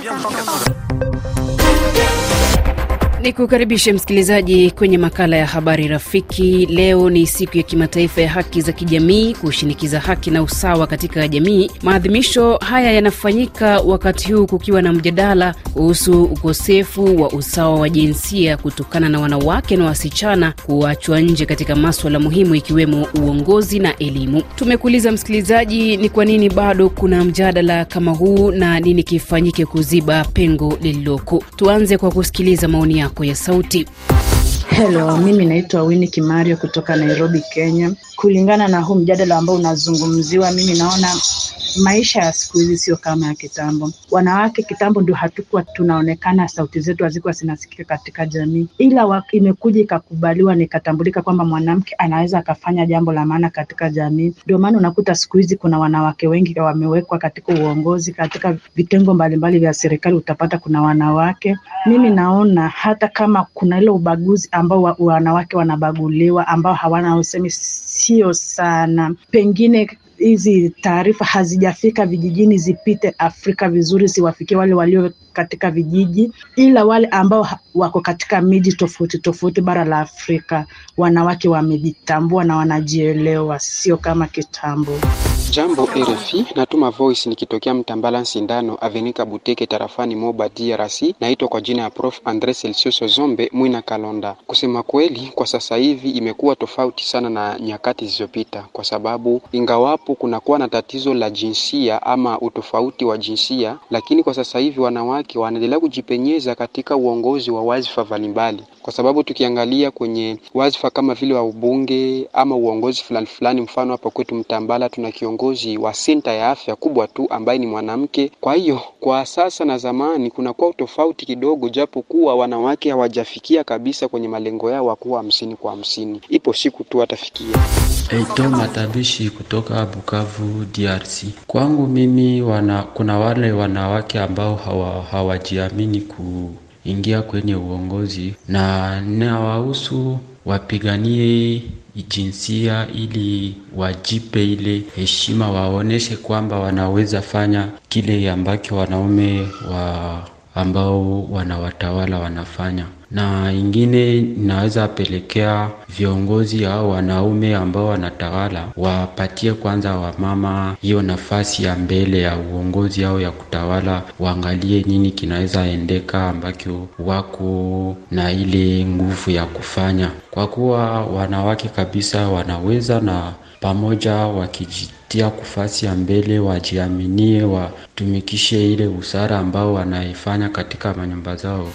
bien, bien, bien. Ni kukaribishe msikilizaji kwenye makala ya habari rafiki. Leo ni siku ya kimataifa ya haki za kijamii, kushinikiza haki na usawa katika jamii. Maadhimisho haya yanafanyika wakati huu kukiwa na mjadala kuhusu ukosefu wa usawa wa jinsia kutokana na wanawake na wasichana kuachwa nje katika maswala muhimu ikiwemo uongozi na elimu. Tumekuuliza msikilizaji, ni kwa nini bado kuna mjadala kama huu na nini kifanyike kuziba pengo lililoko. Tuanze kwa kusikiliza maoni yako ya sauti. Hello, mimi naitwa Winnie Kimario kutoka Nairobi, Kenya. Kulingana na huu mjadala ambao unazungumziwa, mimi naona maisha ya siku hizi sio kama ya kitambo. Wanawake kitambo ndio hatukuwa tunaonekana, sauti zetu hazikuwa zinasikika katika jamii, ila imekuja ikakubaliwa na ikatambulika kwamba mwanamke anaweza akafanya jambo la maana katika jamii. Ndio maana unakuta siku hizi kuna wanawake wengi wamewekwa katika uongozi, katika vitengo mbalimbali vya serikali utapata kuna wanawake. Mimi naona hata kama kuna ile ubaguzi ambao wa, wanawake wanabaguliwa, ambao hawana usemi, sio sana, pengine hizi taarifa hazijafika vijijini, zipite Afrika vizuri, ziwafikie wale walio katika vijiji, ila wale ambao wako katika miji tofauti tofauti bara la Afrika, wanawake wamejitambua na wanajielewa, sio kama kitambo. Jambo RFI, natuma voice nikitokea Mtambala Sindano Avenika Buteke tarafani Moba DRC. Naitwa kwa jina ya Prof Andre Celsius Zombe Mwina Kalonda. Kusema kweli, kwa sasa hivi imekuwa tofauti sana na nyakati zilizopita, kwa sababu ingawapo kunakuwa na tatizo la jinsia ama utofauti wa jinsia, lakini kwa sasa hivi wanawake wanaendelea kujipenyeza katika uongozi wa wadhifa mbalimbali, kwa sababu tukiangalia kwenye wazifa kama vile wa ubunge ama uongozi fulani fulani, mfano hapa kwetu Mtambala tuna kiongozi wa senta ya afya kubwa tu ambaye ni mwanamke. Kwa hiyo kwa sasa na zamani kunakuwa utofauti kidogo, japo kuwa wanawake hawajafikia kabisa kwenye malengo yao kuwa hamsini kwa hamsini. Ipo siku tu watafikia. Eito Matabishi kutoka Bukavu, DRC. Kwangu mimi wana, kuna wale wanawake ambao hawa, hawajiamini kuingia kwenye uongozi na nawahusu wapiganie jinsia ili wajipe ile heshima, waoneshe kwamba wanaweza fanya kile ambacho wanaume wa ambao wanawatawala wanafanya, na ingine inaweza pelekea viongozi au wanaume ambao wanatawala wapatie kwanza wamama hiyo nafasi ya mbele ya uongozi au ya kutawala, waangalie nini kinaweza endeka ambacho wako na ile nguvu ya kufanya, kwa kuwa wanawake kabisa wanaweza na pamoja wakijitia kufasi ya mbele, wajiaminie, watumikishe ile usara ambao wanaifanya katika manyumba zao.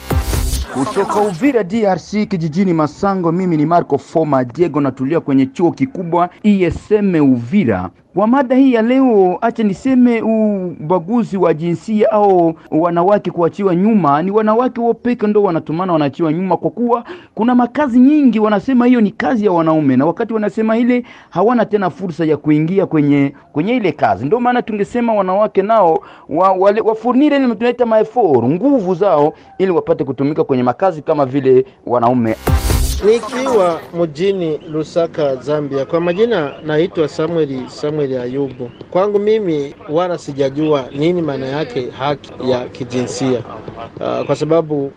Kutoka Uvira DRC kijijini Masango, mimi ni Marco Foma Diego, natulia kwenye chuo kikubwa ISM Uvira. Kwa mada hii ya leo, acha niseme ubaguzi wa jinsia au wanawake kuachiwa nyuma, ni wanawake wao peke ndo wanatumana wanaachiwa nyuma, kwa kuwa kuna makazi nyingi wanasema hiyo ni kazi ya wanaume, na wakati wanasema ile hawana tena fursa ya kuingia kwenye kwenye ile kazi. Ndio maana tungesema wanawake nao wa, wale, wafurnire ile tunaita maefor nguvu zao, ili wapate kutumika kwenye makazi kama vile wanaume. Nikiwa mjini Lusaka, Zambia. Kwa majina naitwa Samueli Samueli Ayubu. Kwangu mimi wala sijajua nini maana yake haki ya kijinsia uh, kwa sababu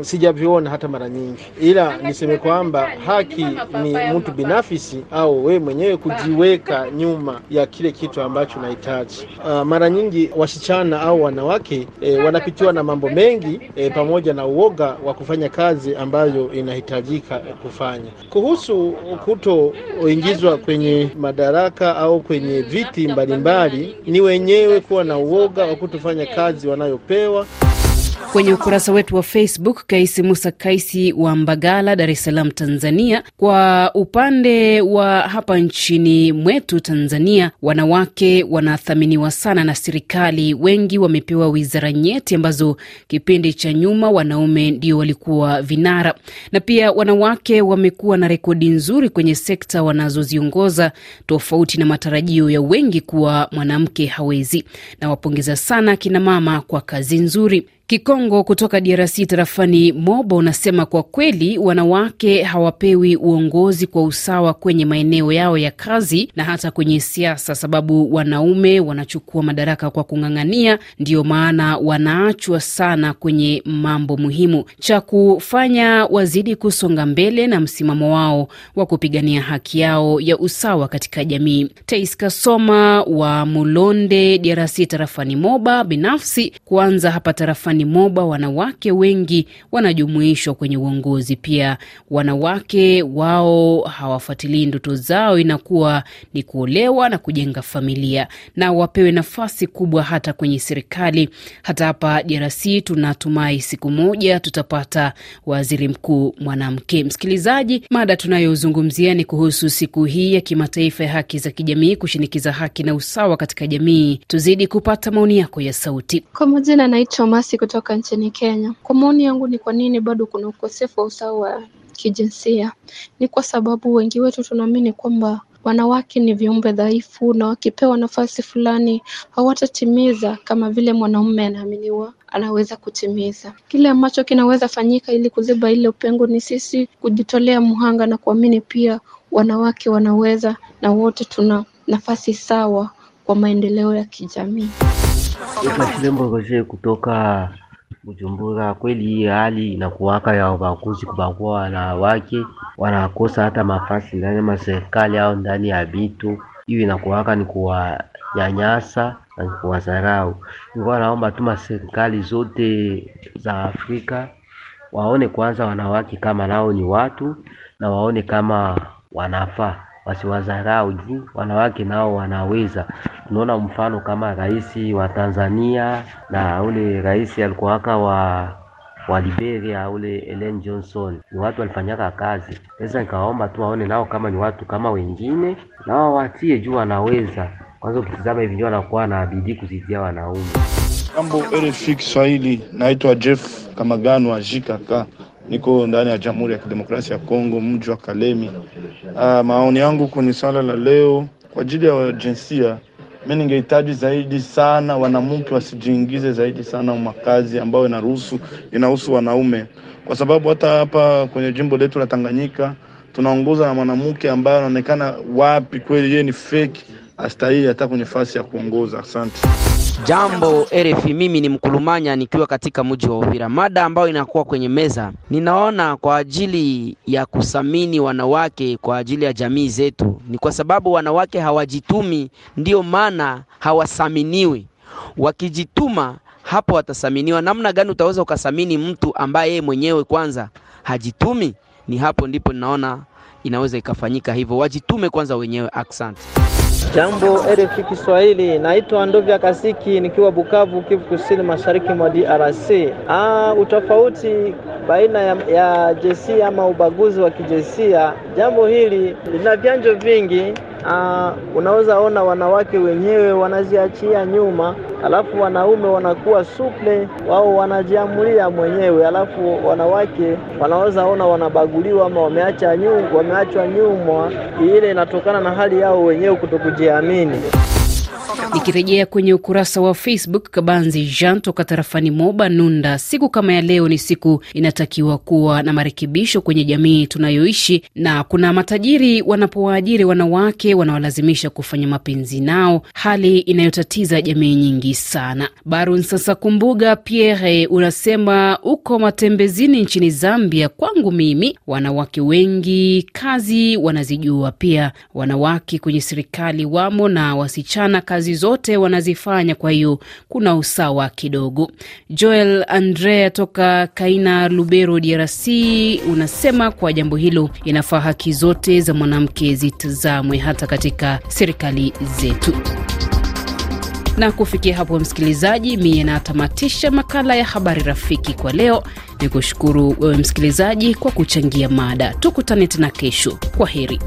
sijaviona hata mara nyingi, ila niseme kwamba haki ni mtu binafsi au wewe mwenyewe kujiweka nyuma ya kile kitu ambacho unahitaji. Uh, mara nyingi wasichana au wanawake e, wanapitiwa na mambo mengi e, pamoja na uoga wa kufanya kazi ambayo inahitajika kufanya. Kuhusu kutoingizwa kwenye madaraka au kwenye viti mbalimbali, ni wenyewe kuwa na uoga wa kutofanya kazi wanayopewa. Kwenye ukurasa wetu wa Facebook, Kaisi Musa Kaisi wa Mbagala, Dar es Salaam, Tanzania. Kwa upande wa hapa nchini mwetu Tanzania, wanawake wanathaminiwa sana na serikali. Wengi wamepewa wizara nyeti ambazo kipindi cha nyuma wanaume ndio walikuwa vinara, na pia wanawake wamekuwa na rekodi nzuri kwenye sekta wanazoziongoza, tofauti na matarajio ya wengi kuwa mwanamke hawezi. Nawapongeza sana kinamama kwa kazi nzuri. Kikongo kutoka DRC tarafani Moba unasema kwa kweli wanawake hawapewi uongozi kwa usawa kwenye maeneo yao ya kazi na hata kwenye siasa, sababu wanaume wanachukua madaraka kwa kung'ang'ania, ndiyo maana wanaachwa sana kwenye mambo muhimu. Cha kufanya wazidi kusonga mbele na msimamo wao wa kupigania haki yao ya usawa katika jamii. Tais Kasoma wa Mulonde, DRC tarafani Moba, binafsi kuanza hapa tarafani Moba, wanawake wengi wanajumuishwa kwenye uongozi. Pia wanawake wao hawafuatilii ndoto zao, inakuwa ni kuolewa na kujenga familia, na wapewe nafasi kubwa hata kwenye serikali. Hata hapa DRC tunatumai siku moja tutapata waziri mkuu mwanamke. Msikilizaji, mada tunayozungumzia ni kuhusu siku hii ya kimataifa ya haki za kijamii, kushinikiza haki na usawa katika jamii. Tuzidi kupata maoni yako ya sauti. Kwa majina naitwa Masi kutoka nchini Kenya. Kwa maoni yangu ni kwa nini bado kuna ukosefu wa usawa wa kijinsia? Ni kwa sababu wengi wetu tunaamini kwamba wanawake ni viumbe dhaifu na wakipewa nafasi fulani hawatatimiza kama vile mwanaume anaaminiwa anaweza kutimiza. Kile ambacho kinaweza fanyika ili kuziba ile upengo ni sisi kujitolea mhanga na kuamini pia wanawake wanaweza, na wote tuna nafasi sawa kwa maendeleo ya kijamii. Roger kutoka Bujumbura. Kweli hii hali inakuwaka ya ubaguzi, kubagua wanawake, wanakosa hata mafasi ndani ya maserikali au ndani ya vitu hiyo, inakuwaka ni kuwanyanyasa na ni kuwadharau. Nilikuwa naomba tu maserikali zote za Afrika waone kwanza wanawake kama nao ni watu na waone kama wanafaa wasiwadharau juu wanawake nao wanaweza. Tunaona mfano kama rais wa Tanzania na ule rais alikuwaka wa wa Liberia ule Ellen Johnson, ni watu walifanyaka kazi. Sasa nikaomba tu waone nao kama ni watu kama wengine, nao watie juu wanaweza. Kwanza ukitizama hivi ndio wanakuwa na bidii kuzidia wanaume. Jambo RFI Kiswahili, naitwa Jeff Kamagano wa JKK, niko ndani ya Jamhuri ya Kidemokrasia ya Kongo, mji wa Kalemi. Uh, maoni yangu kwenye swala la leo kwa ajili ya jinsia, mi ningehitaji zaidi sana wanamke wasijiingize zaidi sana makazi ambayo inaruhusu inahusu wanaume, kwa sababu hata hapa kwenye jimbo letu la Tanganyika tunaongoza na mwanamke ambaye anaonekana wapi kweli yeye ni fake, astahili hata kwenye nafasi ya kuongoza. Asante. Jambo RFI, mimi ni Mkulumanya nikiwa katika mji wa Uvira. Mada ambayo inakuwa kwenye meza, ninaona kwa ajili ya kusamini wanawake kwa ajili ya jamii zetu, ni kwa sababu wanawake hawajitumi, ndiyo maana hawasaminiwi. Wakijituma hapo watasaminiwa. Namna gani utaweza ukasamini mtu ambaye yeye mwenyewe kwanza hajitumi? Ni hapo ndipo ninaona inaweza ikafanyika hivyo, wajitume kwanza wenyewe. Asante. Jambo RFI Kiswahili, naitwa Ndovya Kasiki nikiwa Bukavu, Kivu Kusini, mashariki mwa DRC. Ah, utofauti baina ya, ya jinsia ama ubaguzi wa kijinsia, jambo hili lina vyanzo vingi. Ah, unaweza ona wanawake wenyewe wanaziachia nyuma, alafu wanaume wanakuwa suple, wao wanajiamulia mwenyewe, alafu wanawake wanaweza ona wanabaguliwa ama wameacha nyuma, wameachwa nyuma. Ile inatokana na hali yao wenyewe kutokujiamini. Nikirejea kwenye ukurasa wa Facebook, Kabanzi Jean toka tarafani Moba Nunda, siku kama ya leo ni siku inatakiwa kuwa na marekebisho kwenye jamii tunayoishi, na kuna matajiri wanapowaajiri wanawake wanawalazimisha kufanya mapenzi nao, hali inayotatiza jamii nyingi sana. Barun sasa Kumbuga Pierre unasema uko matembezini nchini Zambia. Kwangu mimi, wanawake wengi kazi wanazijua, pia wanawake kwenye serikali wamo na wasichana kazi zote wanazifanya, kwa hiyo kuna usawa kidogo. Joel Andrea toka Kaina, Lubero, DRC unasema kwa jambo hilo inafaa haki zote za mwanamke zitazamwe hata katika serikali zetu. Na kufikia hapo, msikilizaji, mie natamatisha makala ya habari rafiki kwa leo. Ni kushukuru wewe msikilizaji kwa kuchangia mada. Tukutane tena kesho. Kwa heri.